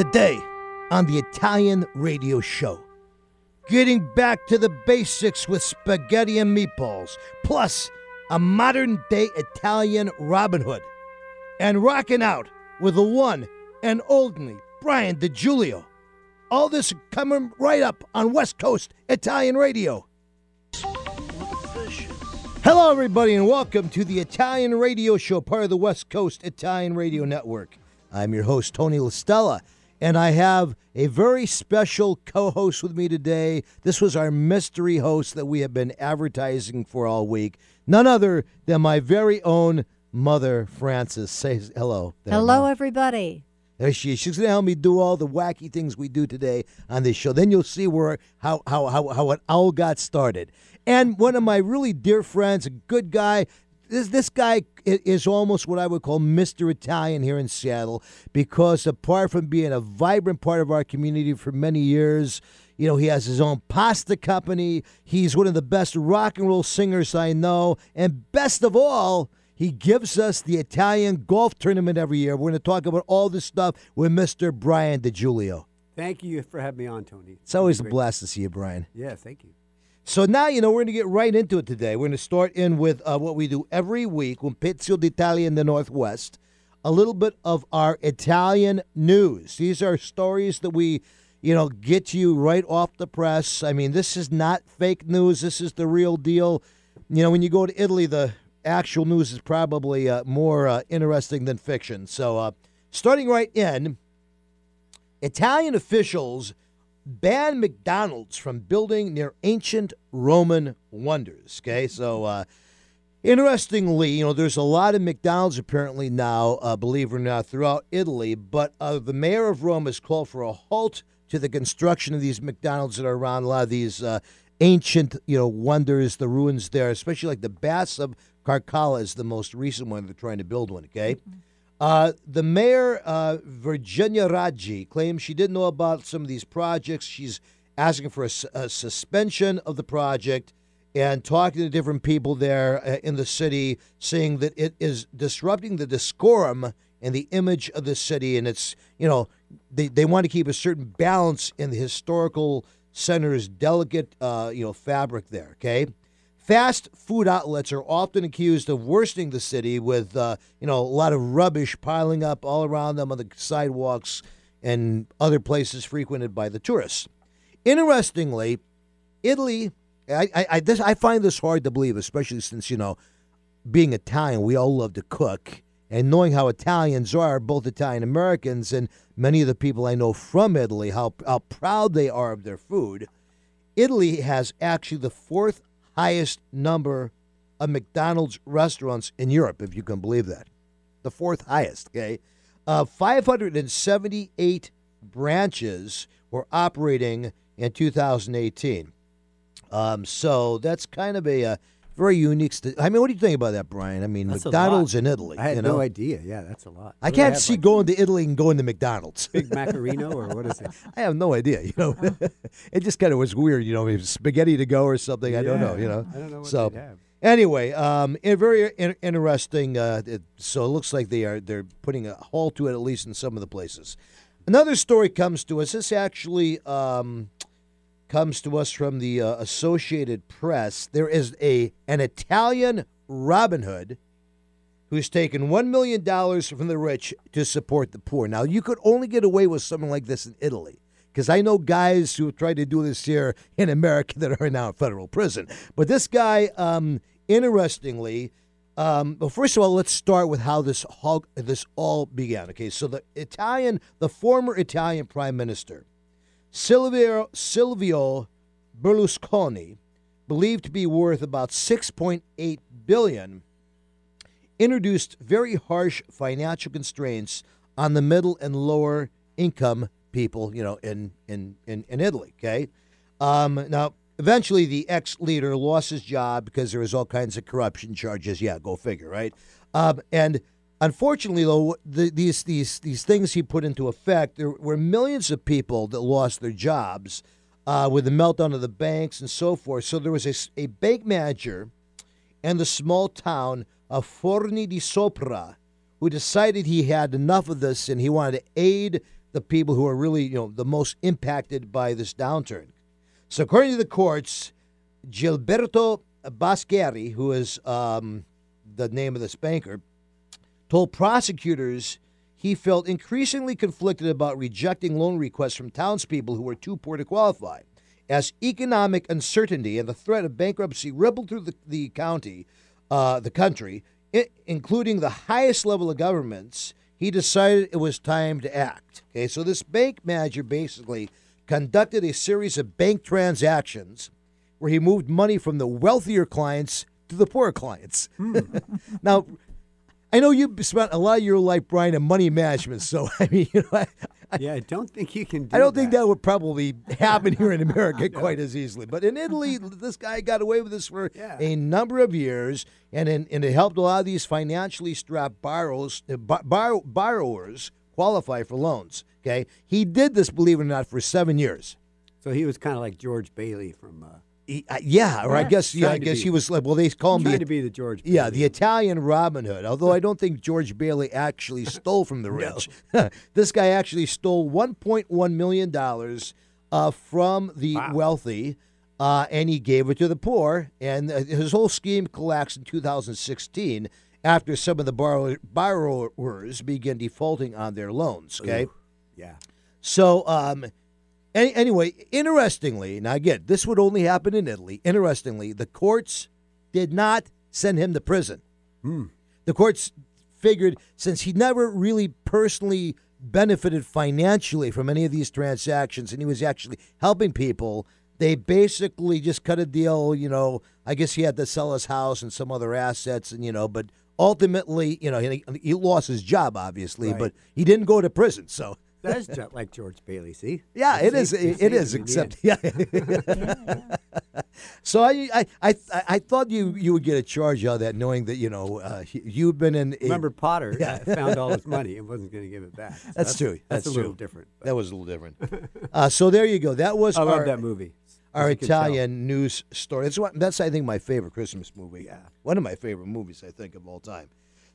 Today on the Italian radio show, getting back to the basics with spaghetti and meatballs, plus a modern day Italian Robin Hood, and rocking out with the one and only Brian DiGiulio. All this coming right up on West Coast Italian Radio. Hello, everybody, and welcome to the Italian Radio Show, part of the West Coast Italian Radio Network. I'm your host, Tony LaStella, and I have a very special co host with me today. This was our mystery host that we have been advertising for all week. None other than my very own mother, Frances. Say hello. there, Hello, Mom. everybody. There she is. She's going to help me do all the wacky things we do today on this show. Then you'll see where how how how, how it all got started. And one of my really dear friends, a good guy. This this guy is almost what I would call Mr. Italian here in Seattle because apart from being a vibrant part of our community for many years, you know, he has his own pasta company. He's one of the best rock and roll singers I know, and best of all, he gives us the Italian golf tournament every year. We're going to talk about all this stuff with Mr. Brian DiGiulio. Thank you for having me on, Tony. It's always a blast to see you, Brian. Yeah, thank you. So now, you know, we're going to get right into it today. We're going to start in with uh, what we do every week, Un Pezzo d'Italia in the Northwest, a little bit of our Italian news. These are stories that we, you know, get you right off the press. I mean, this is not fake news. This is the real deal. You know, when you go to Italy, the actual news is probably uh, more uh, interesting than fiction. So, uh, starting right in, Italian officials ban McDonald's from building near ancient Roman wonders. Okay, so uh, interestingly, you know, there's a lot of McDonald's apparently now, uh, believe it or not, throughout Italy. But uh, the mayor of Rome has called for a halt to the construction of these McDonald's that are around a lot of these uh, ancient, you know, wonders, the ruins there, especially like the Baths of Caracalla is the most recent one. They're trying to build one. Okay. Uh, the mayor, uh, Virginia Raggi, claims she didn't know about some of these projects. She's asking for a suspension of the project and talking to different people there uh, in the city, saying that it is disrupting the decorum and the image of the city. And it's, you know, they, they want to keep a certain balance in the historical center's delicate, uh, you know, fabric there, okay? Fast food outlets are often accused of worsening the city with, uh, you know, a lot of rubbish piling up all around them on the sidewalks and other places frequented by the tourists. Interestingly, Italy, I, I, I, this, I find this hard to believe, especially since, you know, being Italian, we all love to cook. And knowing how Italians are, both Italian Americans and many of the people I know from Italy, how, how proud they are of their food, Italy has actually the fourth highest number of McDonald's restaurants in Europe, if you can believe that. The fourth highest, okay? Uh, 578 branches were operating in 2018. Um, so that's kind of a, uh very unique. St- I mean, what do you think about that, Brian? I mean, That's a McDonald's lot. in Italy. I had you know? no idea. Yeah, that's a lot. I What do they can't have, see like, going to Italy and going to McDonald's. big macarino or what is it? I have no idea. You know, it just kind of was weird. You know, maybe spaghetti to go or something. I don't know. You Yeah, know. I don't know what so they'd have. anyway, um, a very in- interesting. Uh, it, so it looks like they are they're putting a halt to it at least in some of the places. Another story comes to us. This actually um, comes to us from the uh, Associated Press. There is a an Italian Robin Hood who's taken $1 million from the rich to support the poor. Now, you could only get away with something like this in Italy. Because I know guys who tried to do this here in America that are now in federal prison. But this guy, um, interestingly, um, well, first of all, let's start with how this all, this all began. Okay, so the Italian, the former Italian Prime Minister, Silvio Silvio Berlusconi, believed to be worth about 6.8 billion, introduced very harsh financial constraints on the middle and lower income people, you know, in in in, in Italy. Okay, um, now eventually the ex leader lost his job because there was all kinds of corruption charges. Yeah, go figure, right? Um, and unfortunately, though, the, these these these things he put into effect, there were millions of people that lost their jobs uh, with the meltdown of the banks and so forth. So there was a, a bank manager in the small town of Forni di Sopra who decided he had enough of this and he wanted to aid the people who are really, you know, the most impacted by this downturn. So, according to the courts, Gilberto Baschiera, who is um, the name of this banker, told prosecutors he felt increasingly conflicted about rejecting loan requests from townspeople who were too poor to qualify. As economic uncertainty and the threat of bankruptcy rippled through the, the county, uh, the country, it, including the highest level of governments, he decided it was time to act. Okay, so this bank manager basically conducted a series of bank transactions where he moved money from the wealthier clients to the poorer clients. now, I know you spent a lot of your life, Brian, in money management. So I mean, you know, I, I, Yeah, I don't think you can. Do I don't think that. that would probably happen here in America quite as easily. But in Italy, this guy got away with this for Yeah. a number of years, and in, and it helped a lot of these financially strapped borrowers, uh, bor- borrow, borrowers qualify for loans. Okay, he did this, believe it or not, for seven years. So he was kind of like George Bailey from. Uh, He, uh, yeah, or I guess yeah, I guess be- he was like well, they call him the to be the George. Bailey. Yeah, the Italian Robin Hood. Although I don't think George Bailey actually stole from the rich. this guy actually stole 1.1 million dollars uh, from the Wow. wealthy, uh, and he gave it to the poor. And uh, his whole scheme collapsed in 2016 after some of the borrow- borrowers began defaulting on their loans. Okay. Ooh, yeah. So, um, any, anyway, interestingly, now again, this would only happen in Italy. Interestingly, the courts did not send him to prison. Hmm. The courts figured since he never really personally benefited financially from any of these transactions and he was actually helping people, they basically just cut a deal. You know, I guess he had to sell his house and some other assets, and you know, but ultimately, you know, he, he lost his job, obviously, Right. but he didn't go to prison. So. That is just like George Bailey. See? Yeah, He it is. saved- he It, saved it is. him Except, end. yeah. so I, I, I, I thought you you would get a charge out of that, knowing that you know uh, you've been in. a- Remember Potter Yeah. found all his money and wasn't going to give it back. So That's true. That's, That's a little different. but that was a little different. uh, so there you go. That was I our, love that movie. our as you can tell. Italian news story. That's what. That's I think my favorite Christmas movie. Yeah. one of my favorite movies I think of all time.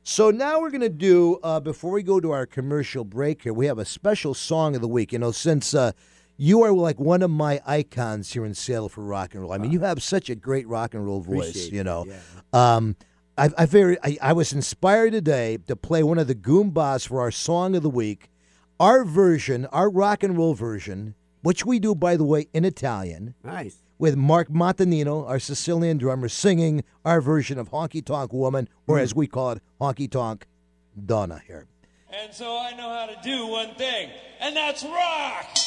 So now we're gonna do uh, before we go to our commercial break here. We have a special song of the week. You know, since uh, you are like one of my icons here in Seattle for rock and roll. I mean, you have such a great rock and roll voice. You know, yeah. um, I, I very I, I was inspired today to play one of the Goombas for our song of the week. Our version, our rock and roll version, which we do by the way in Italian Nice. With Mark Montanino, our Sicilian drummer, singing our version of Honky Tonk Woman, or as we call it, Honky Tonk Donna here. And so I know how to do one thing, and that's rock.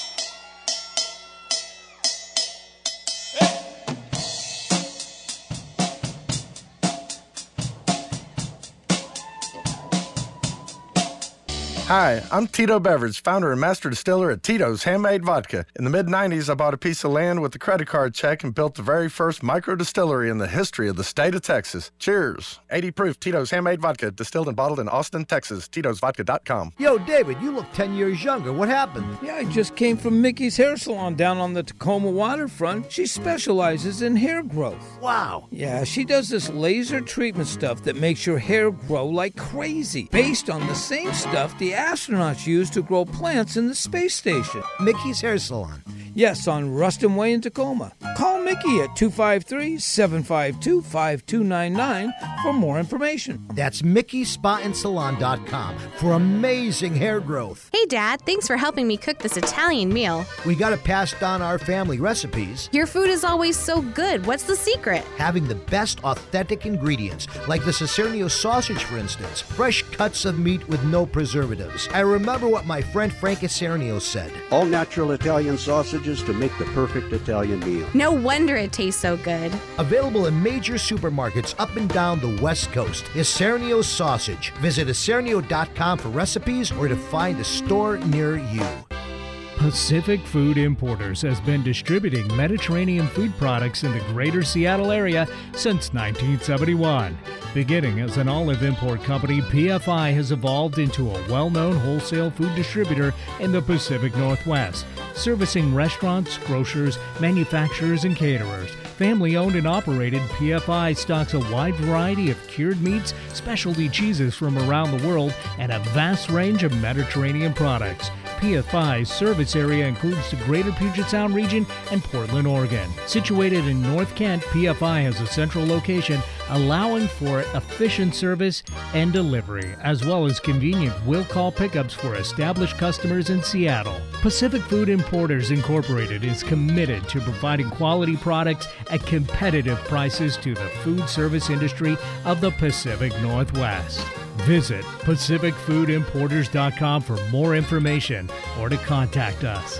Hi, I'm Tito Beveridge, founder and master distiller at Tito's Handmade Vodka. In the mid 90s, I bought a piece of land with a credit card check and built the very first micro distillery in the history of the state of Texas. Cheers. 80 proof Tito's Handmade Vodka, distilled and bottled in Austin, Texas. Tito'sVodka.com. Yo, David, you look 10 years younger. What happened? Yeah, I just came from Mickey's Hair Salon down on the Tacoma waterfront. She specializes in hair growth. Wow. Yeah, she does this laser treatment stuff that makes your hair grow like crazy, based on the same stuff the astronauts use to grow plants in the space station. Mickey's Hair Salon. Yes, on Ruston Way in Tacoma. Call Mickey at 253 752 5299 for more information. That's MickeySpaandSalon.com for amazing hair growth. Hey, Dad, thanks for helping me cook this Italian meal. We got to pass down our family recipes, Your food is always so good. What's the secret? having the best authentic ingredients, like the Isernio sausage, for instance. Fresh cuts of meat with no preservatives. I remember what my friend Frank Isernio said. All natural Italian sausages to make the perfect Italian meal. No wonder it tastes so good. Available in major supermarkets up and down the West Coast. Isernio Sausage. Visit isernio.com for recipes or to find a store near you. Pacific Food Importers has been distributing Mediterranean food products in the greater Seattle area since 1971. Beginning as an olive import company, PFI has evolved into a well known wholesale food distributor in the Pacific Northwest, servicing restaurants, grocers, manufacturers, and caterers. Family owned and operated, PFI stocks a wide variety of cured meats, specialty cheeses from around the world, and a vast range of Mediterranean products. PFI's service area includes the greater Puget Sound region and Portland, Oregon. Situated in North Kent, PFI has a central location allowing for efficient service and delivery, as well as convenient will call pickups for established customers in Seattle. Pacific Food Importers Incorporated is committed to providing quality products at competitive prices to the food service industry of the Pacific Northwest. Visit PacificFoodImporters.com for more information or to contact us.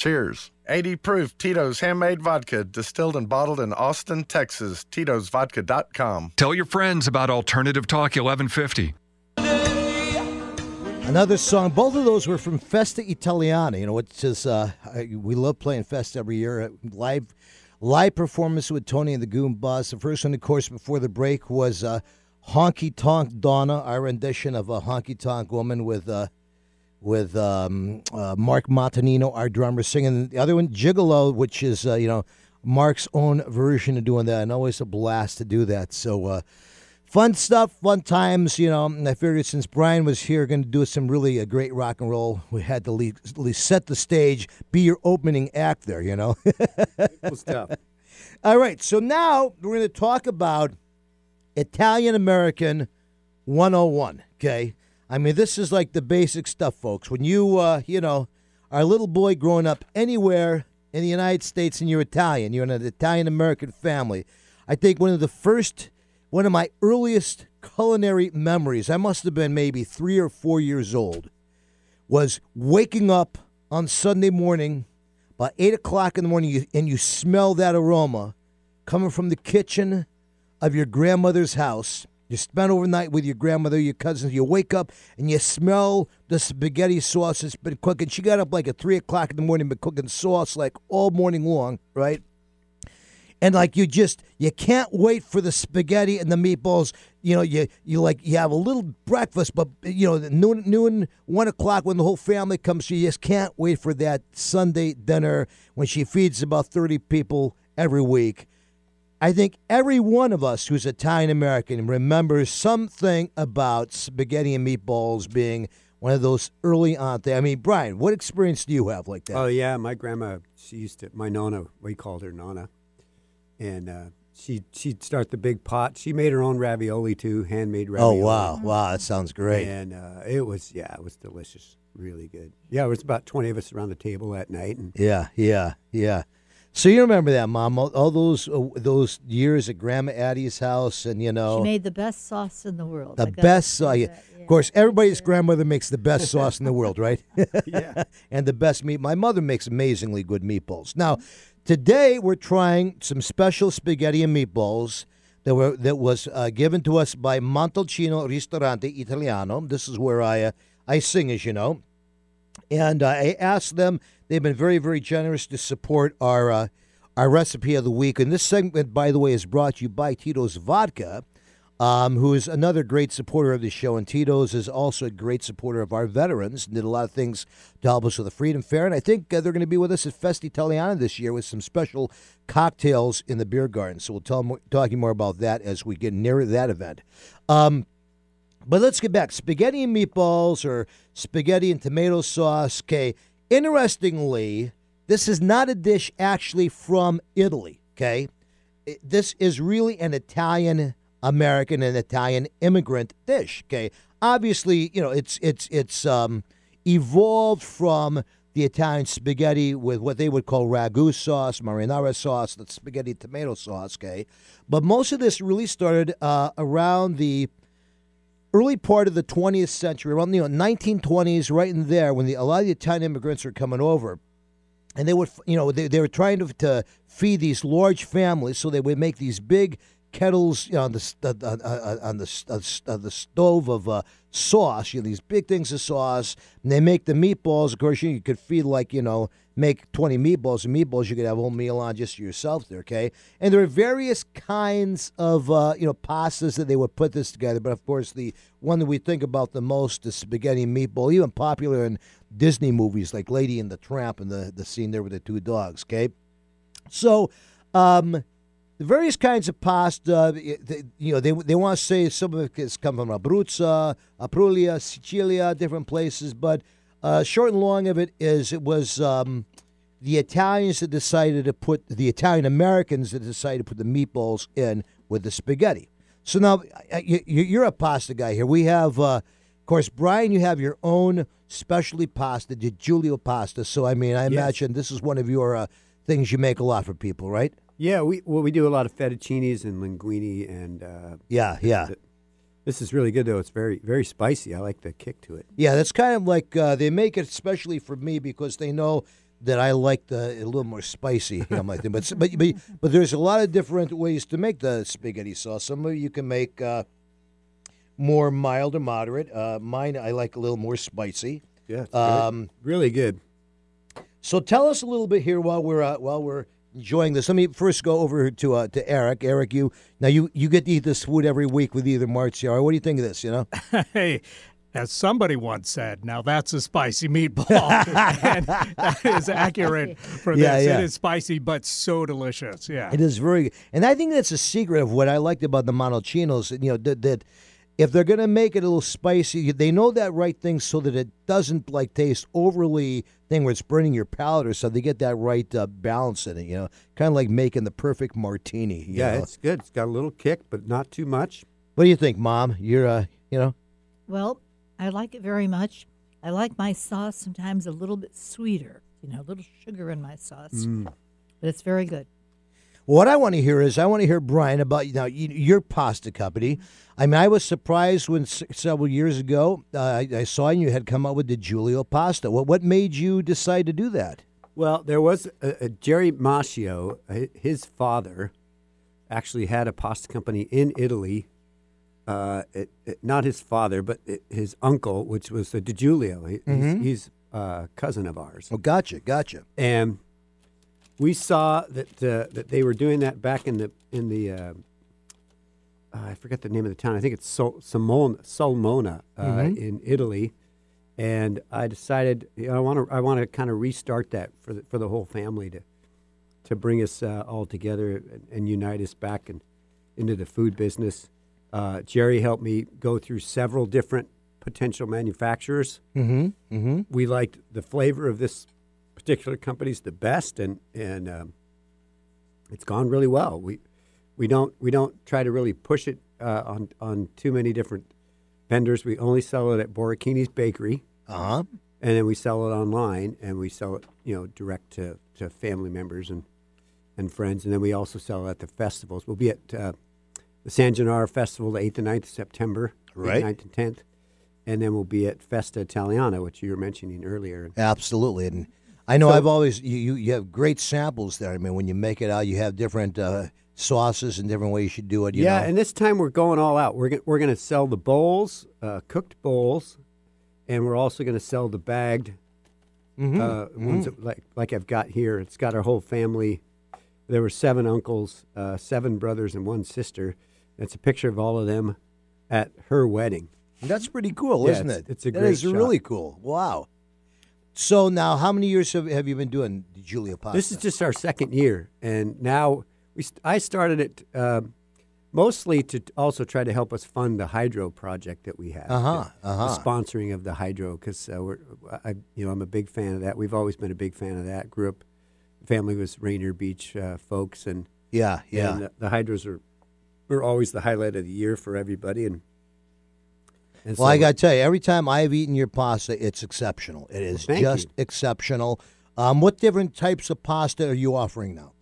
Cheers. 80 proof Tito's handmade vodka, distilled and bottled in Austin, Texas. Tito'sVodka.com. Tell your friends about Alternative Talk 1150. Another song. Both of those were from Festa Italiana. You know, which is uh, we love playing Festa every year. Uh, live, live performance with Tony and the Goon Goombas. The first one, of course, before the break was uh, Honky Tonk Donna, our rendition of a Honky Tonk Woman with. Uh, with um, uh, Mark Montanino, our drummer, singing. The other one, Gigolo, which is uh, you know Mark's own version of doing that, and always a blast to do that. So uh, fun stuff, fun times. You know, I figured since Brian was here, going to do some really uh, great rock and roll. We had to leave, at least set the stage, be your opening act there. You know. cool stuff. All right, so now we're going to talk about Italian American 101. Okay. I mean, this is like the basic stuff, folks. When you, uh, you know, are a little boy growing up anywhere in the United States and you're Italian, you're in an Italian American family. I think one of the first, one of my earliest culinary memories, I must have been maybe three or four years old, was waking up on Sunday morning about eight o'clock in the morning and you smell that aroma coming from the kitchen of your grandmother's house you spend overnight with your grandmother, your cousins. You wake up and you smell the spaghetti sauce that's been cooking. She got up like at three o'clock in the morning, been cooking sauce like all morning long, right? And like you just you can't wait for the spaghetti and the meatballs. You know, you you like you have a little breakfast, but you know noon noon one o'clock when the whole family comes, you just can't wait for that Sunday dinner when she feeds about thirty people every week. I think every one of us who's Italian American remembers something about spaghetti and meatballs being one of those early on things. I mean, Brian, what experience do you have like that? Oh yeah, my grandma, she used to. My nonna, we called her nonna, and uh, she she'd start the big pot. She made her own ravioli too, handmade ravioli. oh wow, wow, that sounds great. And uh, it was yeah, it was delicious, really good. Yeah, it was about twenty of us around the table that night, and Yeah, yeah, yeah. So you remember that, Mom? All, all those uh, those years at Grandma Addie's house, and you know She made the best sauce in the world. the best sauce. Yeah. Of course, everybody's grandmother makes the best sauce in the world, right? yeah, and the best meat. My mother makes amazingly good meatballs. Now, today we're trying some special spaghetti and meatballs that were that was uh, given to us by Montalcino Ristorante Italiano. This is where I uh, I sing, as you know, and uh, I asked them. They've been very very generous to support our uh, our recipe of the week. And this segment, by the way, is brought to you by Tito's Vodka. Um, who is another great supporter of the show. And Tito's is also a great supporter of our veterans. and Did a lot of things to help us with the Freedom Fair. And I think uh, they're going to be with us at Festa Italiana this year with some special cocktails in the beer garden. So we'll tell more, talk you more about that as we get nearer that event. Um, but let's get back. Spaghetti and meatballs or spaghetti and tomato sauce. Okay. Interestingly, this is not a dish actually from Italy. Okay. This is really an Italian American and Italian immigrant dish. Okay. Obviously, you know, it's it's it's um evolved from the Italian spaghetti with what they would call ragu sauce, marinara sauce, the spaghetti tomato sauce, okay? But most of this really started uh, around the early part of the 20th century, around the you know, 1920s, right in there, when the, a lot of the Italian immigrants were coming over. And they would, you know, they, they were trying to, to feed these large families, so they would make these big kettles you know, on the s- uh, uh, uh, on the uh, the stove of uh, sauce. You know, these big things of sauce. And they make the meatballs. Of course, you could feed like you know make 20 meatballs and meatballs, you could have a whole meal on just yourself there, okay? And there are various kinds of, uh, you know, pastas that they would put this together. But of course, the one that we think about the most is spaghetti meatball, even popular in Disney movies like Lady and the Tramp and the, the scene there with the two dogs, okay? So, um, the various kinds of pasta, they, you know, they, they want to say some of it has come from Abruzzo, Apulia, Sicilia, different places, but uh, short and long of it is it was um, the Italians that decided to put, the Italian Americans that decided to put the meatballs in with the spaghetti. So now you, you're a pasta guy here. We have, uh, of course, Brian, you have your own specialty pasta, DiGiulio pasta. So, I mean, I Yes. imagine this is one of your uh, things you make a lot for people, right? Yeah, we well we do a lot of fettuccinis and linguine and uh, Yeah, yeah. th- This is really good though. It's very very spicy. I like the kick to it. Yeah, that's kind of like uh, they make it especially for me because they know that I like the a little more spicy. You know, my thing. But, but but but there's a lot of different ways to make the spaghetti sauce. Some of you can make uh, more mild or moderate. Uh, mine I like a little more spicy. Yeah, Um, good. really good. So tell us a little bit here while we're uh, while we're enjoying this. Let me first go over to uh, to Eric. Eric, you now you you get to eat this food every week with either Marzia. What do you think of this? You know. hey, as somebody once said, now that's a spicy meatball. and that is accurate for Yeah, this. yeah. It is spicy, but so delicious. Yeah. It is very good. And I think that's a secret of what I liked about the Montalcinos, you know, that, that if they're going to make it a little spicy, they know that right thing so that it doesn't like taste overly thing where it's burning your palate or so they get that right uh, balance in it, you know, kind of like making the perfect martini. you Yeah, know. it's good. It's got a little kick, but not too much. What do you think, Mom? You're, uh, you know, Well, I like it very much. I like my sauce sometimes a little bit sweeter, you know, a little sugar in my sauce. Mm. But it's very good. What I want to hear is I want to hear Brian about now your pasta company. I mean, I was surprised when several years ago uh, I, I saw you had come up with DiGiulio pasta. What what made you decide to do that? Well, there was a, a Jerry Mascio. His father actually had a pasta company in Italy. Uh, it, it- not his father, but it, his uncle, which was the Di Giulio. He, Mhm. He's, he's a cousin of ours. Oh, gotcha, gotcha. And we saw that uh, that they were doing that back in the in the uh, uh, I forget the name of the town. I think it's Sol- Salmona, Salmona uh, Mhm. in Italy. And I decided, you know, I want to I want to kind of restart that for the, for the whole family to to bring us uh, all together and, and unite us back and into the food business. Uh, Jerry helped me go through several different potential manufacturers. Mm-hmm. Mm-hmm. We liked the flavor of this particular company's the best, and and um, it's gone really well. We we don't we don't try to really push it uh, on on too many different vendors. We only sell it at Borracchini's Bakery, Uh huh. and then we sell it online, and we sell it you know direct to, to family members and and friends, and then we also sell it at the festivals. We'll be at uh, the San Gennaro Festival the eighth and 9th of September, 8th, Right. 9th and tenth, and then we'll be at Festa Italiana, which you were mentioning earlier. Absolutely, and I know So- I've always you, you you have great samples there. I mean, when you make it out, you have different uh, sauces and different ways you should do it. You yeah, know? and this time we're going all out. We're we're going to sell the bowls, uh, cooked bowls, and we're also going to sell the bagged Mhm, uh, ones mhm. that, like like I've got here. It's got our whole family. There were seven uncles, uh, seven brothers, and one sister. It's a picture of all of them at her wedding. That's pretty cool, Yeah, isn't it? it's a That great is shot. really cool. Wow. So now, how many years have, have you been doing DiGiulio pasta? This is just our second year, and now we st- I started it um mostly to t- also try to help us fund the hydro project that we have. Uh-huh, the- uh-huh. The sponsoring of the hydro because uh, we're I you know I'm a big fan of that. We've always been a big fan of that. Grew up, family was Rainier Beach uh, folks, and Yeah, yeah. and the, the hydros are are always the highlight of the year for everybody. And, and well, so I got to tell you, every time I've eaten your pasta, it's exceptional. It is thank just you. exceptional. Um, what different types of pasta are you offering now?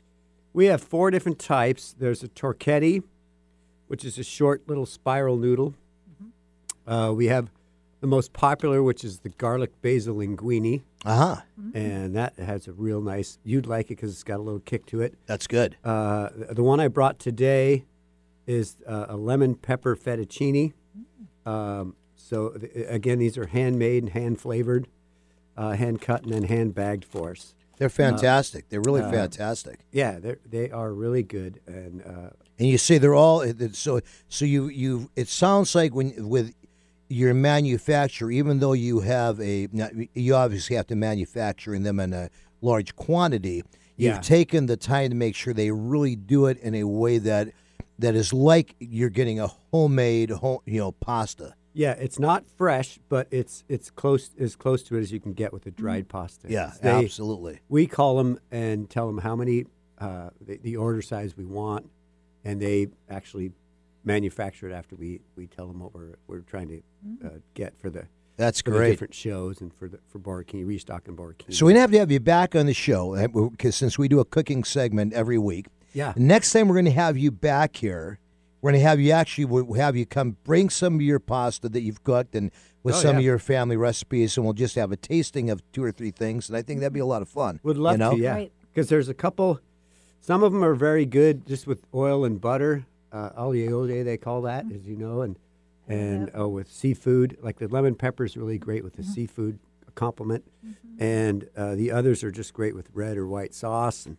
We have four different types. There's a torchetti, which is a short little spiral noodle. Uh, we have the most popular, which is the garlic basil linguine, Uh huh. and that has a real nice. You'd like it because it's got a little kick to it. That's good. Uh, the the one I brought today is uh, a lemon pepper fettuccine. Um, so th- again, these are handmade and hand flavored, uh, hand cut, and then hand bagged for us. They're fantastic. They're really uh, fantastic. Yeah, they they are really good, and uh, And you say they're all so so you you it sounds like when with your manufacturer, even though you have a you obviously have to manufacture them in a large quantity. You've Yeah. taken the time to make sure they really do it in a way that that is like you're getting a homemade home, you know pasta. yeah, it's not fresh, but it's it's close as close to it as you can get with a dried pasta. Yeah, They- absolutely. We call them and tell them how many uh, the, the order size we want, and they actually manufacture it after we, we tell them what we're we're trying to uh, get for the That's for the great. different shows and for the for Borkini restock and Borkini. So we have to have you back on the show because since we do a cooking segment every week. Yeah. Next time we're going to have you back here. We're going to have you actually we'll have you come bring some of your pasta that you've cooked and with Oh, some yeah. of your family recipes, and we'll just have a tasting of two or three things. And I think that'd be a lot of fun. Would love you know? to, yeah. Right. Because there's a couple. Some of them are very good just with oil and butter. Uh, alioli, they call that, as you know, and and uh, with seafood, like the lemon pepper is really great with the seafood complement, and uh, the others are just great with red or white sauce, and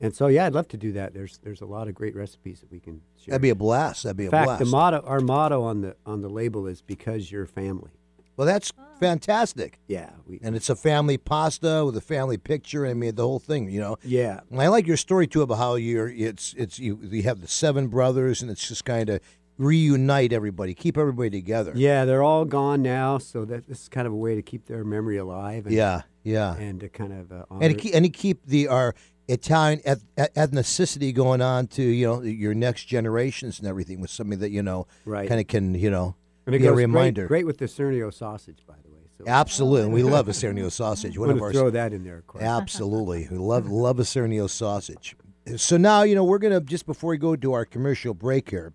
and so yeah, I'd love to do that. There's there's a lot of great recipes that we can share. That'd be a blast. That'd be In a fact, blast. the motto, our motto on the on the label is because you're family. well, that's fantastic. Yeah, we, And it's a family pasta with a family picture. I mean, the whole thing. You know. yeah, And I like your story too about how you're it's it's you you have the seven brothers and it's just kind of reunite everybody, keep everybody together. yeah. They're all gone now, so that this is kind of a way to keep their memory alive. And, Yeah, yeah. and to kind of uh, honor. And to keep, and to keep the our Italian eth- eth- ethnicity going on to you know your next generations and everything with something that you know Right. kind of can you know and it be a reminder. Great, great with the Isernio sausage, by the way. So Absolutely, and we love a Isernio sausage. One of our throw that in there, of course. Absolutely. We love love a Isernio sausage. So now, you know, we're gonna just before we go to our commercial break here,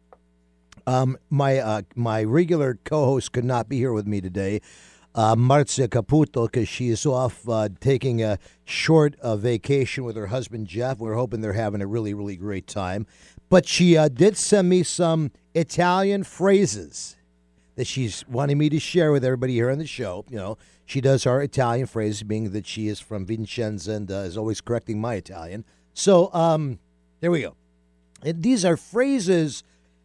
um, my uh, my regular co-host could not be here with me today, uh, Marzia Caputo, because she is off uh, taking a short uh, vacation with her husband Jeff. We're hoping they're having a really really great time, but she uh, did send me some Italian phrases that she's wanting me to share with everybody here on the show. You know, she does our Italian phrases, being that she is from Vincenza and uh, is always correcting my Italian. So, um, there we go. And these are phrases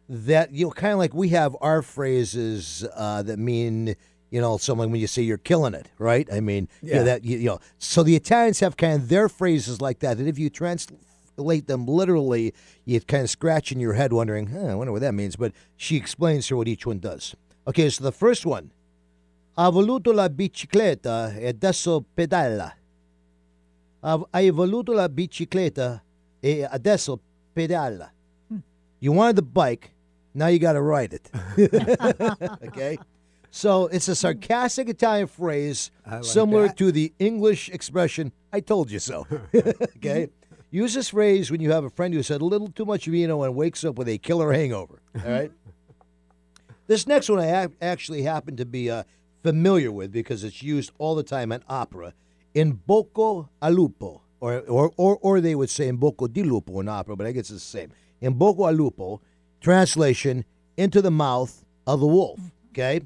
that you know, kind of like we have our phrases uh, that mean. You know, someone when you say you're killing it, right? I mean, you know, Yeah. that you, you know. So the Italians have kind of their phrases like that. And if you translate them literally, you kind of scratch in your head, wondering, huh, I wonder what that means. But she explains here what each one does. Okay, so the first one. Ha voluto la bicicletta e adesso pedala. Ha- Hai voluto la bicicletta e adesso pedala. Hmm. You wanted the bike, now you got to ride it. okay? So it's a sarcastic Italian phrase like similar that. to the English expression, I told you so. okay? Use this phrase when you have a friend who's had a little too much vino and wakes up with a killer hangover. All right? This next one I ac- actually happen to be uh, familiar with because it's used all the time in opera. In Bocca al lupo, or, or, or, or they would say in Bocca di lupo in opera, but I guess it's the same. In Bocca al lupo, translation, into the mouth of the wolf. Okay?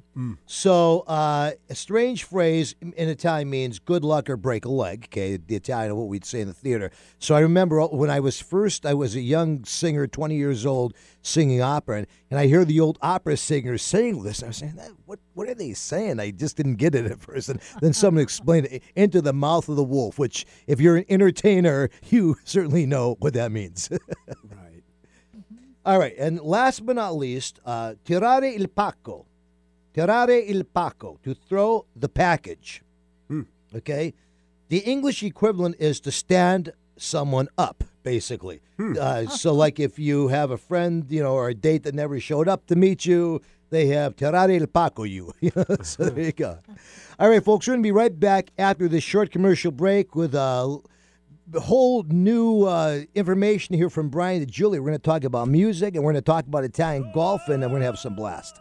So uh, a strange phrase in Italian means good luck or break a leg. Okay? The Italian, what we'd say in the theater. So I remember when I was first, I was a young singer, 20 years old, singing opera, and, and I hear the old opera singers saying this. I was saying, "That- what, what are they saying? I just didn't get it at first. And then someone explained it into the mouth of the wolf, which, if you're an entertainer, you certainly know what that means. right. All right, and last but not least, uh, tirare il pacco. Tirare il pacco, to throw the package. Okay? The English equivalent is to stand someone up, basically. Uh, so, like if you have a friend, you know, or a date that never showed up to meet you, they have tirare il pacco you. so there you go. All right, folks, we're going to be right back after this short commercial break with uh, the whole new uh, information here from Brian DiGiulio. We're going to talk about music and we're going to talk about Italian golf and then we're going to have some blast.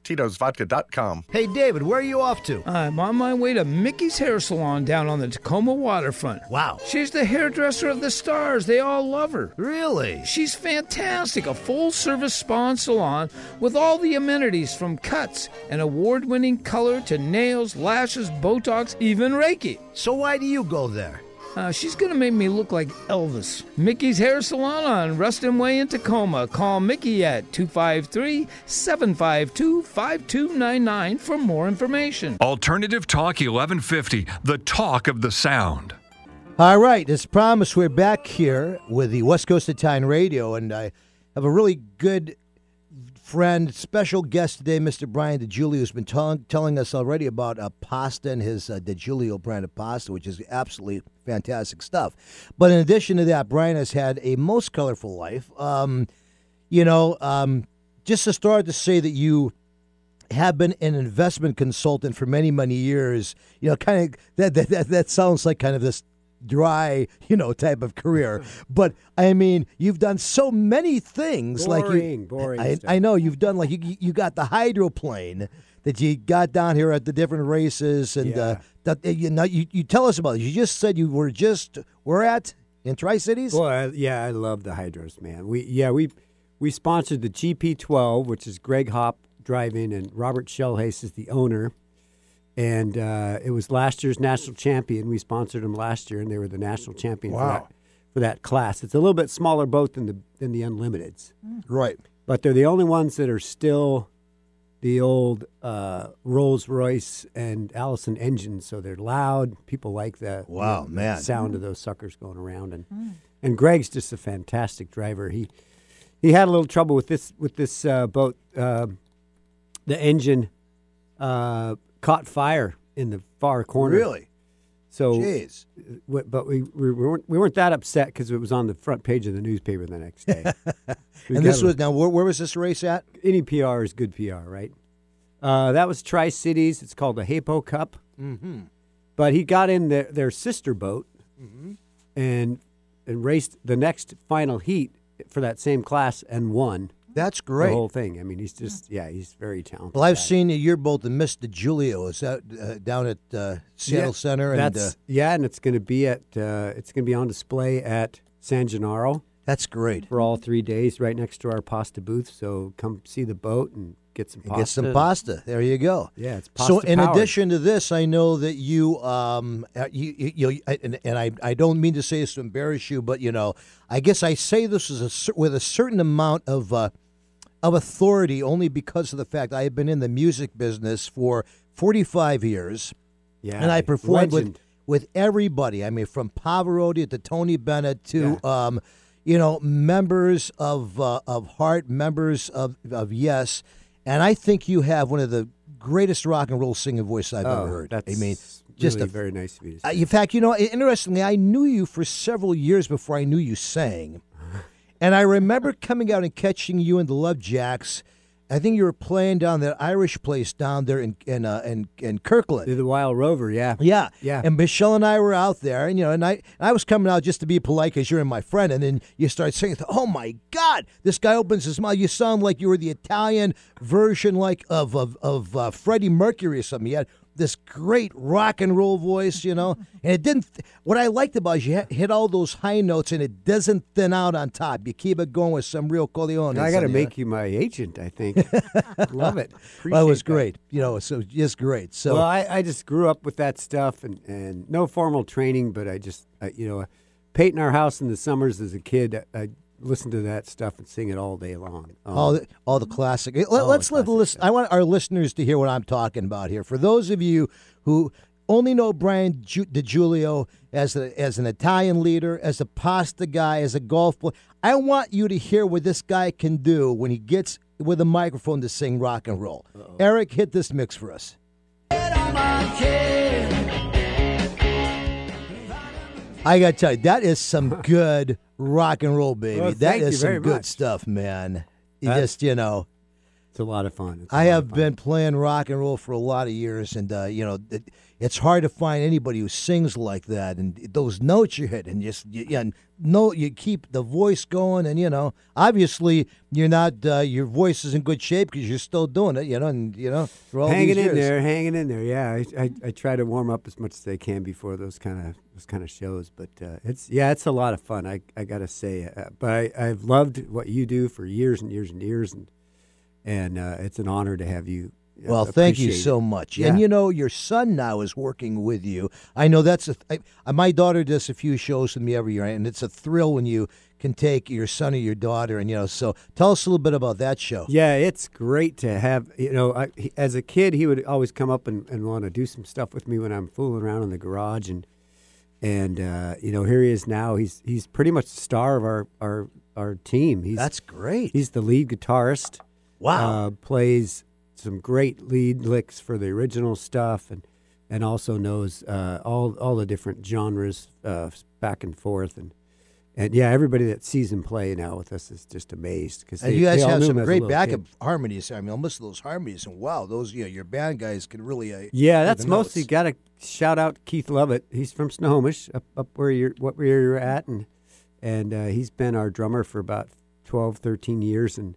Tito'sVodka.com. Hey, David, where are you off to? Uh, I'm on my way to Mickey's Hair Salon down on the Tacoma waterfront. Wow. She's the hairdresser of the stars. They all love her. Really? She's fantastic. A full service spa and salon with all the amenities from cuts and award winning color to nails, lashes, Botox, even Reiki. So, why do you go there? Uh, she's going to make me look like Elvis. Mickey's Hair Salon on Ruston Way in Tacoma. Call Mickey at 253 752 5299 for more information. Alternative Talk 1150, the talk of the sound. All right, as promised, we're back here with the West Coast Italian Radio, and I have a really good friend, special guest today, Mr. Brian DiGiulio, who's been tell- telling us already about uh, pasta and his uh, DiGiulio brand of pasta, which is absolutely fantastic stuff. But in addition to that, Brian has had a most colorful life. Um, you know, um, just to start to say that you have been an investment consultant for many, many years. You know, kind of that that, that sounds like kind of this dry, you know, type of career. But I mean, you've done so many things. like Boring, you, boring I. I know you've done like you you got the hydroplane that you got down here at the different races, and uh, that you know you, you tell us about it. You just said you were just we're at in Tri Cities. Well, I, yeah, I love the hydros, man. We yeah we we sponsored the GP12, which is Greg Hopp driving, and Robert Shellhace is the owner. And uh, it was last year's national champion. We sponsored them last year, and they were the national champion for that for that class. It's a little bit smaller boat than the than the Unlimiteds, Right. but they're the only ones that are still the old uh, Rolls Royce and Allison engines. So they're loud. People like the Wow, the man. sound of those suckers going around. And and Greg's just a fantastic driver. He he had a little trouble with this with this uh, boat. Uh, the engine uh, caught fire in the far corner. Really? So, Jeez. w- but we, we weren't we weren't that upset because it was on the front page of the newspaper the next day. And this was now where, where was this race at? any PR is good PR, right? Uh, that was Tri Cities. It's called the Hapo Cup. Mm-hmm. But he got in their, their sister boat Mm-hmm. and and raced the next final heat for that same class and won That's great. the whole thing. I mean, he's just yeah, he's very talented. Well, I've guy. seen your boat, the Mr. Julio, is that uh, down at uh, Seattle Yeah, Center, and That's uh, yeah, and it's going to be at uh, it's going to be on display at San Gennaro that's great. for all three days, right next to our pasta booth. So come see the boat and get some And pasta. Get some pasta. There you go. Yeah, it's pasta. So, in powered. addition to this, I know that you, um, uh, you, you, you and, and I, I don't mean to say this to embarrass you, but you know, I guess I say this is a, with a certain amount of, uh, of authority, only because of the fact I have been in the music business for forty-five years, yeah, and I performed with legend. with everybody. I mean, from Pavarotti to Tony Bennett to, um, you know, members of uh, of Heart, members of of Yes, and I think you have one of the greatest rock and roll singing voices I've Oh, ever heard. That's I mean, just really a, very nice of you to uh, in fact, you know, interestingly, I knew you for several years before I knew you sang, and I remember coming out and catching you in the Love Jacks. I think you were playing down that Irish place down there in in uh, in, in Kirkland. The Wild Rover, yeah, Yeah, Yeah. And Michelle and I were out there, and you know, and I, and I was coming out just to be polite because you're my friend, and then you start saying, "Oh my God, this guy opens his mouth. You sound like you were the Italian version, like of of of uh, Freddie Mercury or something. You had this great rock and roll voice, you know. And it didn't. What I liked about it is you hit- hit all those high notes, and it doesn't thin out on top. You keep it going with some real Corleone. I got to make you my agent. I think. Love it. Well, it was Appreciate that. great, you know. So just great. So well, I, I just grew up with that stuff and, and no formal training, but I just, I, you know, painting our house in the summers as a kid, I, I listened to that stuff and sing it all day long. Um, all the, all the classic. Let, all the us let the list. I want our listeners to hear what I'm talking about here. For those of you who only know Brian Ju- DiGiulio as a, as an Italian leader, as a pasta guy, as a golf player, I want you to hear what this guy can do when he gets with a microphone to sing rock and roll. Eric, hit this mix for us. I got to tell you, that is some good rock and roll, baby. Well, that is some good much. stuff, man. You That's- just, you know. it's a lot of fun. I have fun. been playing rock and roll for a lot of years, and uh, you know it, it's hard to find anybody who sings like that. And those notes you hit, and just you, and no, you keep the voice going, and you know, obviously you're not uh, your voice is in good shape because you're still doing it, you know, and you know, hanging in years. there, hanging in there. Yeah, I, I, I try to warm up as much as I can before those kind of those kind of shows. But uh, it's yeah, it's a lot of fun. I, I gotta say, uh, but I, I've loved what you do for years and years and years, and and uh, it's an honor to have you. Well, thank you so much. Yeah. And you know, your son now is working with you. I know that's a. I, uh, my daughter does a few shows with me every year, and it's a thrill when you can take your son or your daughter, and you know. So tell us a little bit about that show. Yeah, it's great to have. You know, I, he, as a kid, he would always come up and, and want to do some stuff with me when I'm fooling around in the garage, and and uh, you know, here he is now. He's he's pretty much the star of our our our team. He's That's great. He's the lead guitarist. Wow. Uh, plays some great lead licks for the original stuff, and and also knows uh, all all the different genres uh, back and forth, and and yeah, everybody that sees him play now with us is just amazed because you guys have some great backup harmonies. I mean, most of those harmonies, and wow, those you know, your band guys can really. Uh, Yeah, that's mostly got to shout out Keith Lovett. He's from Snohomish, up, up where you're what where you're at, and and uh, he's been our drummer for about 12, 13 years, and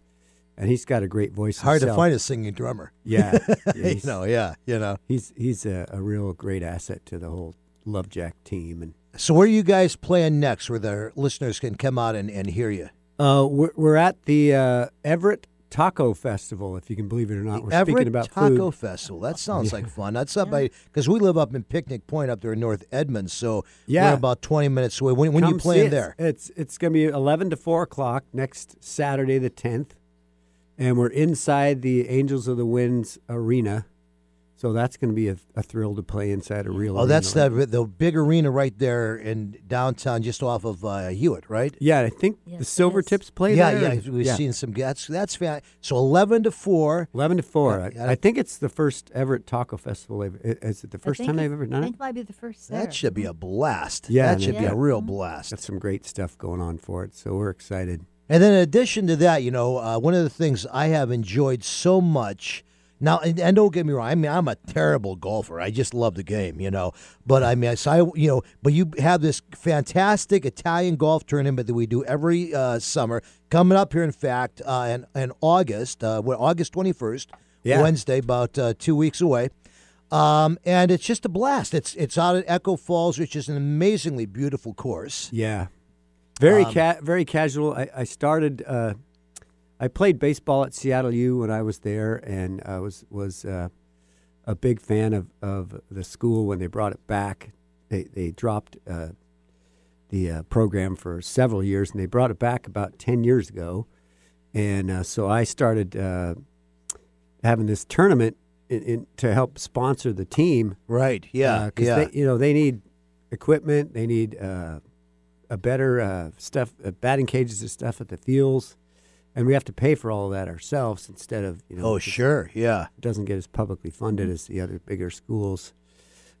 and he's got a great voice. hard to find a singing drummer. Yeah, yeah, you know, yeah, you know. He's he's a, a real great asset to the whole Love Jack team, and So where are you guys playing next, where the listeners can come out and, and hear you? uh, we're, we're at the uh, Everett Taco Festival, if you can believe it or not. We're Everett speaking about Taco food. Festival. That sounds like fun. That's up by because we live up in Picnic Point up there in North Edmonds, so Yeah. we're about twenty minutes away. When, when you playing there? It's it's going to be eleven to four o'clock next Saturday, the tenth, and we're inside the Angels of the Winds arena. So that's going to be a, a thrill to play inside a real. Oh, arena that's like the the big arena right there in downtown, just off of uh, Hewitt, right? Yeah, I think Yes, the it Silver. Tips play yeah, there. yeah. We've seen some. That's that's fan. So eleven to four. Eleven to four. Yeah, I. I think it's the first Everett Taco Festival. Is it the first time it- they've ever I done think it? it might be the first there. That should be a blast. Yeah, that should they- be a real Mhm. blast. Got some great stuff going on for it, so we're excited. And then in addition to that, you know, uh, one of the things I have enjoyed so much. Now, and, and don't get me wrong. I mean, I'm a terrible golfer. I just love the game, you know. But I mean, so I, you know, but you have this fantastic Italian golf tournament that we do every uh, summer coming up here. In fact, uh, in, in August, uh, August 21st, Yeah. Wednesday, about uh, two weeks away. Um, and it's just a blast. It's it's out at Echo Falls, which is an amazingly beautiful course. Yeah, very Um, ca- very casual. I, I started. Uh, I played baseball at Seattle U when I was there, and I was was uh, a big fan of, of the school when they brought it back. They they dropped uh, the uh, program for several years, and they brought it back about ten years ago. And uh, so I started uh, having this tournament in, in, to help sponsor the team. Right. Yeah. Uh, yeah. They, you know, they need equipment. They need uh, a better uh, stuff, uh, batting cages and stuff at the fields, and we have to pay for all of that ourselves instead of you know. oh, sure. Yeah. It doesn't get as publicly funded as the other bigger schools,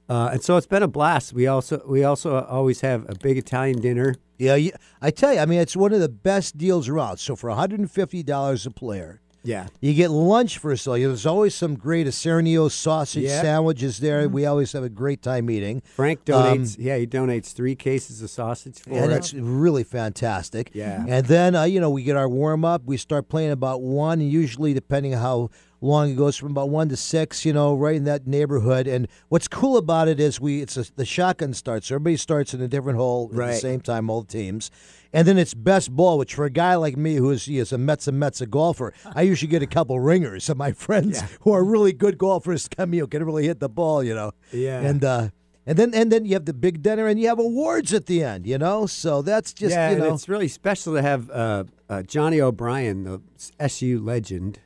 uh, and so it's been a blast. We also we also always have a big Italian dinner. Yeah, I tell you, I mean, it's one of the best deals around. So for $150 a player, Yeah, you get lunch for us. all. There's always some great Isernio sausage sandwiches there. We always have a great time eating. Frank donates. yeah, he donates three cases of sausage for and it. it's really fantastic. Yeah. And then, uh, you know, we get our warm up. We start playing about one, usually, depending on how long ago. It's from about one to six, you know, right in that neighborhood. And what's cool about it is we it's a, the shotgun starts. So everybody starts in a different hole at the same time, all the teams. And then it's best ball, which for a guy like me who is, is a Mets and Mets a golfer, I usually get a couple ringers. So my friends who are really good golfers come, you know, can really hit the ball, you know. Yeah. And uh, and then and then you have the big dinner and you have awards at the end, you know. So that's just yeah, you and know. it's really special to have uh, uh, Johnny O'Brien, the SU legend,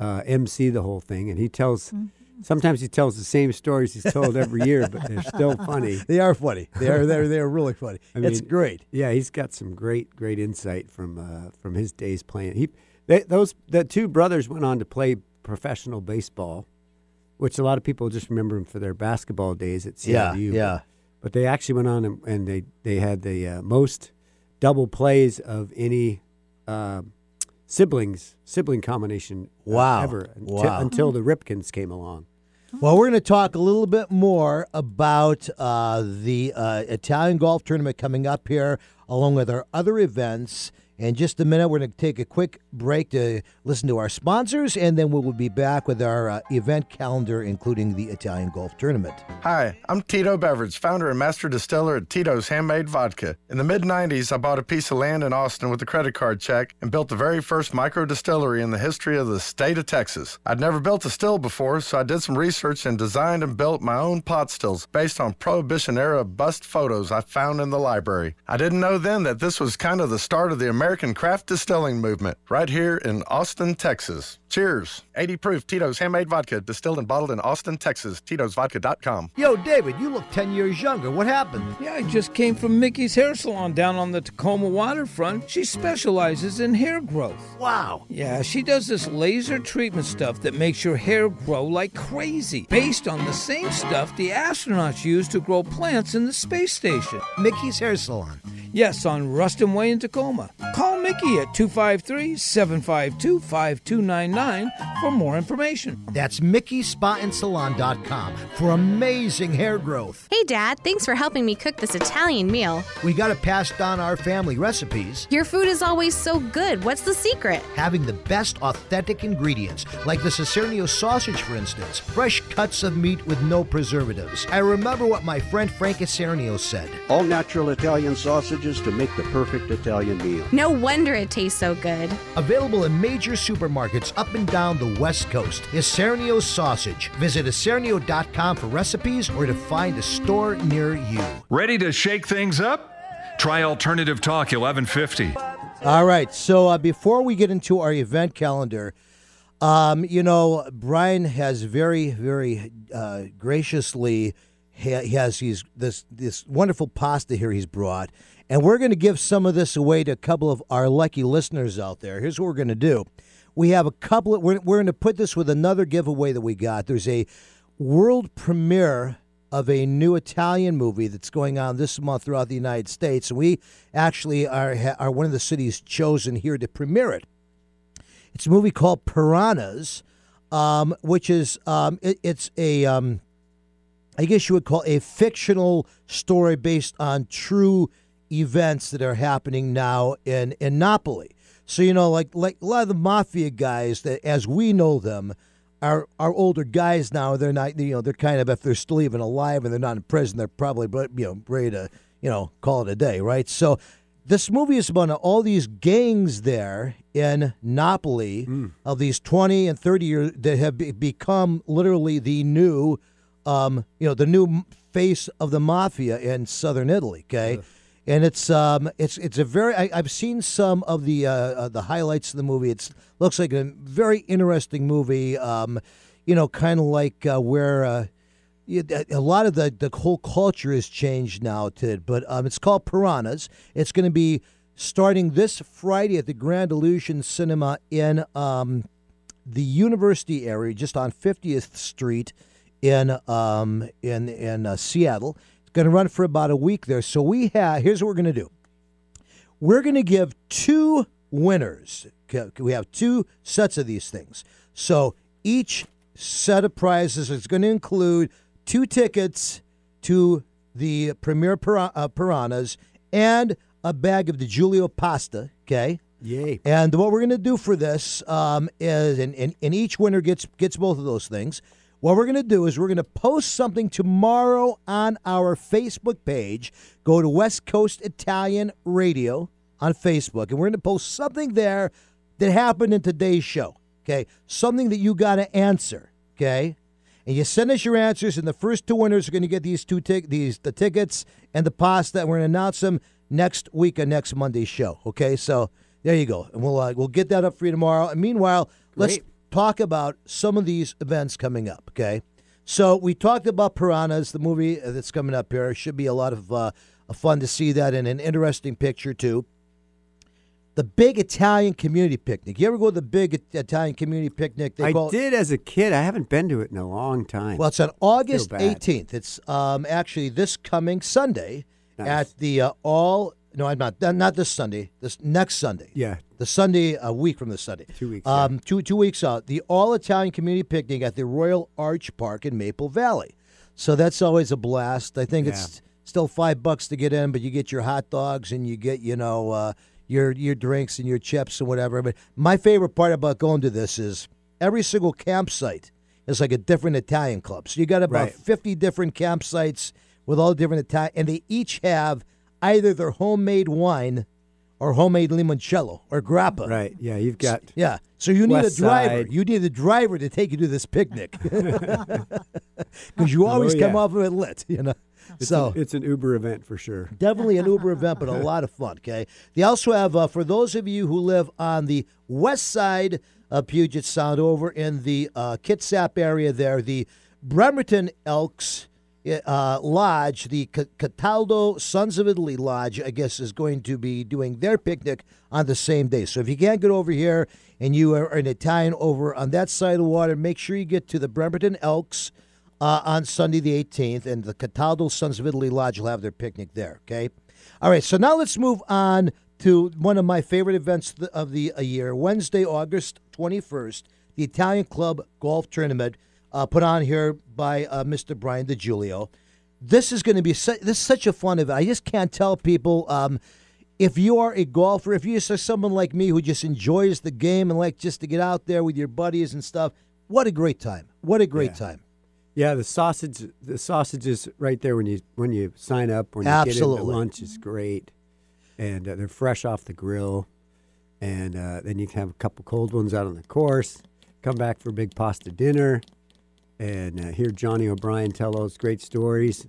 uh, MC the whole thing, and he tells. Sometimes he tells the same stories he's told every year, but they're still funny. They are funny. They are they're they're really funny. I it's great. Yeah, he's got some great great insight from uh, from his days playing. He they, those the two brothers went on to play professional baseball, which a lot of people just remember him for their basketball days at CIU. Yeah, but- yeah. But they actually went on and, and they they had the uh, most double plays of any uh, siblings sibling combination uh, Wow. ever until, Wow. until the Ripkens came along. Well, we're going to talk a little bit more about uh, the uh, Italian golf tournament coming up here, along with our other events. In just a minute, we're going to take a quick break to listen to our sponsors, and then we will be back with our uh, event calendar, including the Italian golf tournament. Hi, I'm Tito Beveridge, founder and master distiller at Tito's Handmade Vodka. In the mid 90s, I bought a piece of land in Austin with a credit card check and built the very first micro distillery in the history of the state of Texas. I'd never built a still before, so I did some research and designed and built my own pot stills based on Prohibition era bust photos I found in the library. I didn't know then that this was kind of the start of the American craft distilling movement right here in Austin, Texas. Cheers. 80 proof Tito's Handmade Vodka, distilled and bottled in Austin, Texas. Tito'sVodka.com. Yo, David, you look 10 years younger. What happened? Yeah, I just came from Mickey's Hair Salon down on the Tacoma waterfront. She specializes in hair growth. Wow. Yeah, she does this laser treatment stuff that makes your hair grow like crazy, based on the same stuff the astronauts use to grow plants in the space station. Mickey's Hair Salon. Yes, on Ruston Way in Tacoma. Call Mickey at 253 752 5299 for more information. That's MickeySpaAndSalon.com for amazing hair growth. Hey, Dad, thanks for helping me cook this Italian meal. We got to pass down our family recipes. Your food is always so good. What's the secret? having the best authentic ingredients, like the Isernio sausage, for instance. Fresh cuts of meat with no preservatives. I remember what my friend Frank Isernio said. All natural Italian sausages to make the perfect Italian meal. No wonder it tastes so good. Available in major supermarkets up and down the West Coast. Isernio sausage. Visit Isernio.com for recipes or to find a store near you. Ready to shake things up? Try Alternative Talk 1150. All right. So uh, before we get into our event calendar, um, you know, Brian has very, very uh, graciously ha- he has he's this this wonderful pasta here he's brought, and we're going to give some of this away to a couple of our lucky listeners out there. Here's what we're going to do: we have a couple. Of, we're we're going to put this with another giveaway that we got. There's a world premiere of a new Italian movie that's going on this month throughout the United States. And we actually are are one of the cities chosen here to premiere it. It's a movie called Piranhas, um, which is um, it, it's a um, I guess you would call a fictional story based on true events that are happening now in in Napoli. So you know, like like a lot of the mafia guys that, as we know them, are are older guys now. They're not, you know, they're kind of if they're still even alive and they're not in prison, they're probably you know ready to you know call it a day, right? So this movie is about all these gangs there in Napoli of these 20 and 30 years that have become literally the new, um, you know, the new face of the mafia in southern Italy. Okay. And it's um it's it's a very I, I've seen some of the uh, uh, the highlights of the movie. It's looks like a very interesting movie. Um, you know, kind of like uh, where uh, a lot of the, the whole culture has changed now to it, but um, it's called Piranhas. It's going to be starting this Friday at the Grand Illusion Cinema in um, the University area, just on 50th Street in um, in in uh, Seattle. Going to run for about a week there. So we have here's what we're going to do. We're going to give two winners. We have two sets of these things. So each set of prizes is going to include two tickets to the Premier uh, Piranhas and a bag of the Giulio pasta. Okay. Yay. And what we're going to do for this um, is, and, and, and each winner gets gets both of those things. What we're going to do is we're going to post something tomorrow on our Facebook page. Go to West Coast Italian Radio on Facebook, and we're going to post something there that happened in today's show. Okay, something that you got to answer. Okay, and you send us your answers, and the first two winners are going to get these two tic- these the tickets and the pasta. And we're going to announce them next week on next Monday's show. Okay, so there you go, and we'll uh, we'll get that up for you tomorrow. And meanwhile, let's Great. Talk about some of these events coming up. Okay, so we talked about Piranhas, the movie that's coming up here. Should be a lot of uh, fun to see that, and an interesting picture too. The big Italian community picnic. You ever go to the big Italian community picnic? They I call did as a kid. I haven't been to it in a long time. well, it's on August 18th. It's um, actually this coming Sunday Nice. at the uh, all. No, I'm not. Not this Sunday. This next Sunday. Yeah. The Sunday, a week from this Sunday. Two weeks, yeah. Um, two two weeks out. The All Italian Community Picnic at the Royal Arch Park in Maple Valley. So that's always a blast. I think it's still five bucks to get in, but you get your hot dogs and you get you know uh, your your drinks and your chips and whatever. But my favorite part about going to this is every single campsite is like a different Italian club. So you got about Right. fifty different campsites with all different Italian, and they each have either their homemade wine or homemade limoncello or grappa. right. Yeah, you've got. Yeah. So you need a driver. Side. You need a driver to take you to this picnic because you always Oh, come off of it lit. You know. It's so an, it's an Uber event for sure. definitely an Uber event, but a lot of fun. Okay. They also have uh, for those of you who live on the west side of Puget Sound, over in the uh, Kitsap area, there the Bremerton Elks. Uh, Lodge, the C- Cataldo Sons of Italy Lodge, I guess, is going to be doing their picnic on the same day. So if you can't get over here and you are an Italian over on that side of the water, make sure you get to the Bremerton Elks uh, on Sunday the 18th, and the Cataldo Sons of Italy Lodge will have their picnic there. Okay. All right. So now let's move on to one of my favorite events of the, of the year. Wednesday, August 21st, the Italian Club Golf Tournament uh, put on here by uh, Mr. Brian DiGiulio. This is going to be su- this is such a fun event. I just can't tell people. Um, if you are a golfer, if you're just someone like me who just enjoys the game and like just to get out there with your buddies and stuff, what a great time! What a great Yeah. time! Yeah, the sausage, the sausages right there when you when you sign up when you get Absolutely. into lunch is great, and uh, they're fresh off the grill, and uh, then you can have a couple cold ones out on the course. Come back for a big pasta dinner, and uh, hear Johnny O'Brien tell those great stories,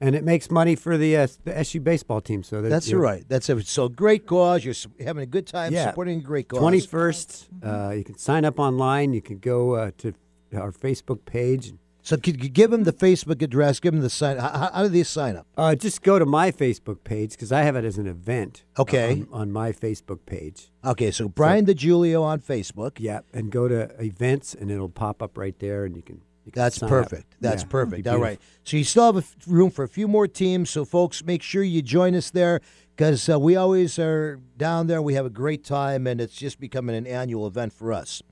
and it makes money for the uh, the SU baseball team. So that, That's right. That's a so great cause. You're su- having a good time Yeah. supporting a great cause. Twenty first, uh, you can sign up online. You can go uh, to our Facebook page. So could you give them the Facebook address? Give them the sign. How, how- do they sign up? Uh, just go to my Facebook page because I have it as an event. Okay. On, on my Facebook page. Okay, so Brian DiGiulio on Facebook. Yeah, and go to events, and it'll pop up right there, and you can. That's perfect. That's Yeah, perfect. All right. So you still have a f- room for a few more teams. So folks, make sure you join us there because uh, we always are down there. We have a great time, and it's just becoming an annual event for us.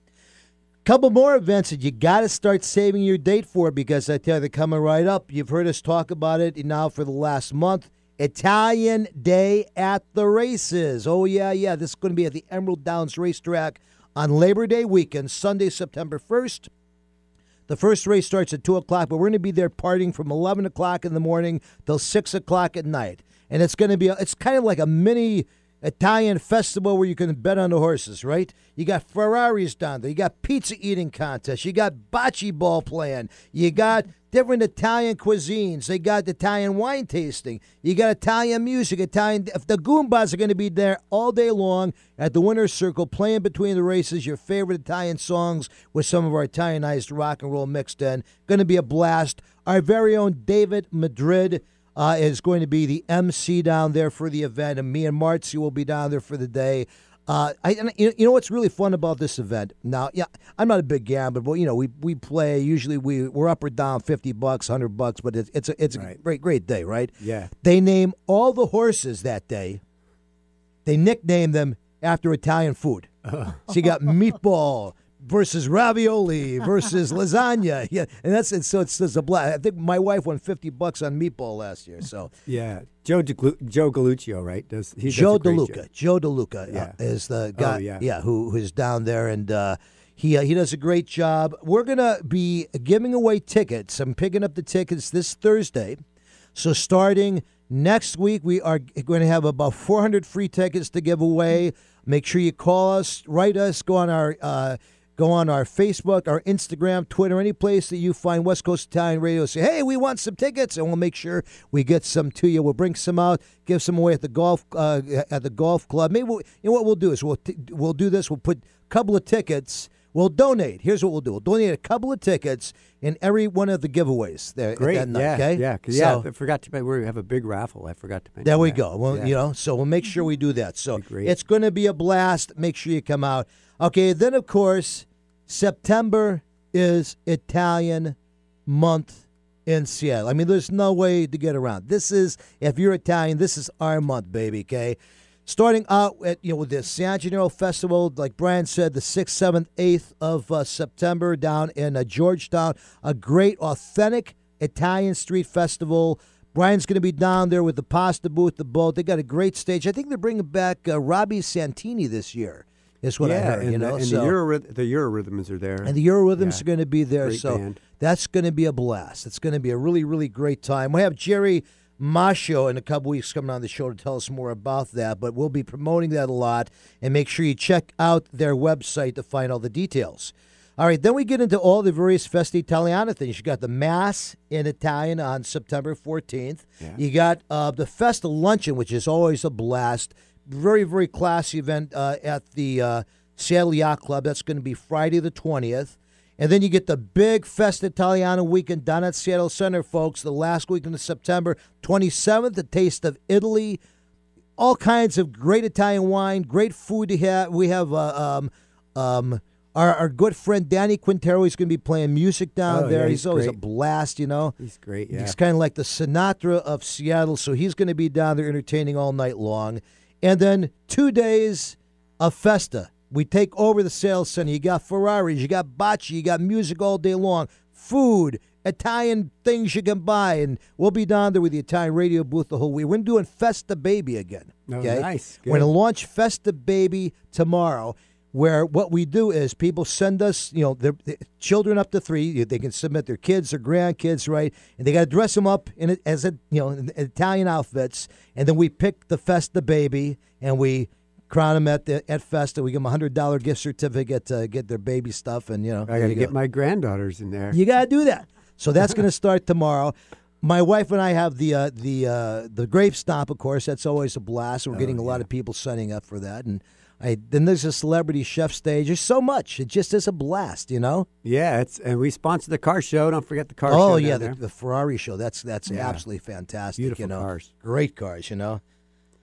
Couple more events that you got to start saving your date for because I tell you they're coming right up. You've heard us talk about it now for the last month. Italian Day at the Races. Oh yeah, yeah. This is going to be at the Emerald Downs Racetrack on Labor Day weekend, Sunday, September first. The first race starts at 2 o'clock, but we're going to be there partying from 11 o'clock in the morning till 6 o'clock at night. And it's going to be, a, it's kind of like a mini Italian festival where you can bet on the horses, right? You got Ferraris down there. You got pizza eating contests. You got bocce ball playing. You got different Italian cuisines. They got Italian wine tasting. You got Italian music. Italian. If the Goombas are going to be there all day long at the winner's circle, playing between the races, your favorite Italian songs with some of our Italianized rock and roll mixed in. Going to be a blast. Our very own David Madrid uh, is going to be the MC down there for the event, and me and Marcy will be down there for the day. Uh, I, and you you know what's really fun about this event? Now, yeah, I'm not a big gambler, but you know we we play. Usually we we're up or down fifty bucks, hundred bucks, but it's it's a it's a great great day, right? Yeah. They name all the horses that day. They nickname them after Italian food. So you got meatball, versus ravioli versus lasagna. Yeah, and that's it. so it's, it's a blast. I think my wife won fifty bucks on meatball last year. So Yeah, Joe DeGlu- Joe Galuccio, right? Does he Joe great DeLuca, job. Joe DeLuca Yeah. uh, is the Oh, guy. yeah. who who's down there and. Uh, he, uh, he does a great job. We're going to be giving away tickets. I'm picking up the tickets this Thursday. So starting next week, we are going to have about 400 free tickets to give away. Make sure you call us, write us, go on our uh, go on our Facebook, our Instagram, Twitter, any place that you find West Coast Italian Radio. Say, hey, we want some tickets, and we'll make sure we get some to you. We'll bring some out, give some away at the golf uh, at the golf club. Maybe we'll, you know what we'll do is we'll t- we'll do this. We'll put a couple of tickets. We'll donate. Here's what we'll do. We'll donate a couple of tickets in every one of the giveaways there Great, that night. yeah, okay? yeah, So- yeah. I forgot to. We have a big raffle. I forgot to mention. there we that. go. Well, Yeah. you know, so we'll make sure we do that. So it's going to be a blast. Make sure you come out. Okay, then of course, September is Italian month in Seattle. I mean, there's no way to get around. This is if you're Italian, this is our month, baby. Okay. Starting out at you know with the San Gennaro Festival, like Brian said, the sixth, seventh, eighth of uh, September down in uh, Georgetown, a great authentic Italian street festival. Brian's going to be down there with the pasta booth, the boat. They got a great stage. I think they're bringing back uh, Robbie Santini this year. Is what I heard. and, you the- know, and so the Eurorhyth- the Eurorhythms are there. and the Eurorhythms Yeah. are going to be there. Great so band. that's going to be a blast. It's going to be a really, really great time. We have Jerry Mascio in a couple weeks coming on the show to tell us more about that, but we'll be promoting that a lot. And make sure you check out their website to find all the details. All right, then we get into all the various Festa Italiana things. You got the Mass in Italian on September 14th. You got uh, the Festa Luncheon, which is always a blast. Very, very classy event uh, at the uh, Seattle Yacht Club. That's going to be Friday the 20th. And then you get the big Festa Italiana weekend down at Seattle Center, folks, the last weekend of September 27th, the Taste of Italy. All kinds of great Italian wine, great food to have. We have uh, um, um, our, our good friend Danny Quintero. He's going to be playing music down Oh, there. yeah, he's, he's always a blast, you know. He's great. Yeah. He's kind of like the Sinatra of Seattle, so he's going to be down there entertaining all night long. And then two days of Festa. We take over the Seattle Center. You got Ferraris, you got bocce, you got music all day long, food, Italian things you can buy, and we'll be down there with the Italian radio booth the whole week. We're doing Festa Baby again. Oh, okay? nice. We're going to launch Festa Baby tomorrow. Where what we do is people send us, you know, their, their children up to three. They can submit their kids or grandkids, right? And they got to dress them up in as a, you know, in Italian outfits. And then we pick the Festa baby and we crown them at the at Festa. We give them a hundred dollar gift certificate to get their baby stuff, and you know, I got to you get go. my granddaughters in there. You got to do that. So that's going to start tomorrow. My wife and I have the uh, the uh, the grape stomp, of course. That's always a blast. We're getting a lot of people signing up for that, and I then there's a celebrity chef stage. There's so much. It just is a blast, you know. Yeah, it's and we sponsor the car show. Don't forget the car show. oh yeah, the, the Ferrari show. That's that's Yeah. absolutely fantastic. Beautiful you know, cars. great cars. You know.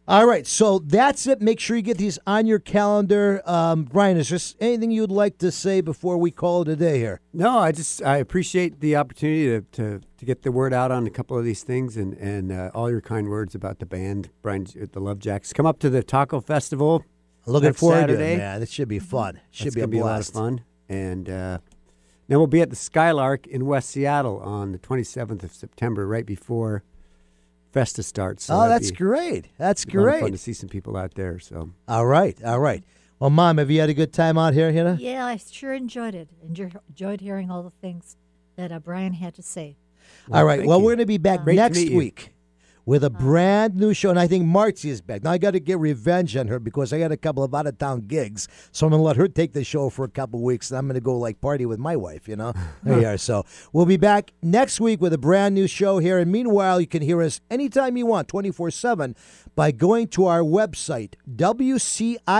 All right, so that's it. Make sure you get these on your calendar. Um, Brian, is there anything you'd like to say before we call it a day here? No, I just I appreciate the opportunity to, to, to get the word out on a couple of these things and and uh, all your kind words about the band, Brian, the Love Jacks. Come up to the Taco Festival. Looking next forward Saturday. to it, man. It should be fun. Should That's be a gonna be a lot of fun. And uh, then we'll be at the Skylark in West Seattle on the 27th of September, right before Festa starts. So oh, that's be great. That's a lot of great. fun to see some people out there. So All right, all right. Well, Mom, have you had a good time out here, Hannah? Yeah, I sure enjoyed it. Enjoy, enjoyed hearing all the things that uh, Brian had to say. all right. Well, you. we're going to be back Great to next meet you. week with a uh-huh. brand new show, and I think Marcy is back. Now I got to get revenge on her because I got a couple of out of town gigs, so I'm going to let her take the show for a couple of weeks, and I'm going to go like party with my wife. You know, there you are. So we'll be back next week with a brand new show here, and meanwhile, you can hear us anytime you want, 24 seven, by going to our website wcir.biz.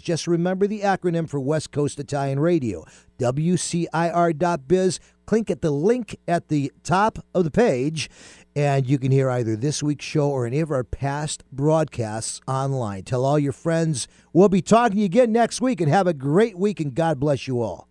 Just remember the acronym for West Coast Italian Radio. WCIR.biz. Click at the link at the top of the page, and you can hear either this week's show or any of our past broadcasts online. Tell all your friends. We'll be talking to you again next week, and have a great week, and God bless you all.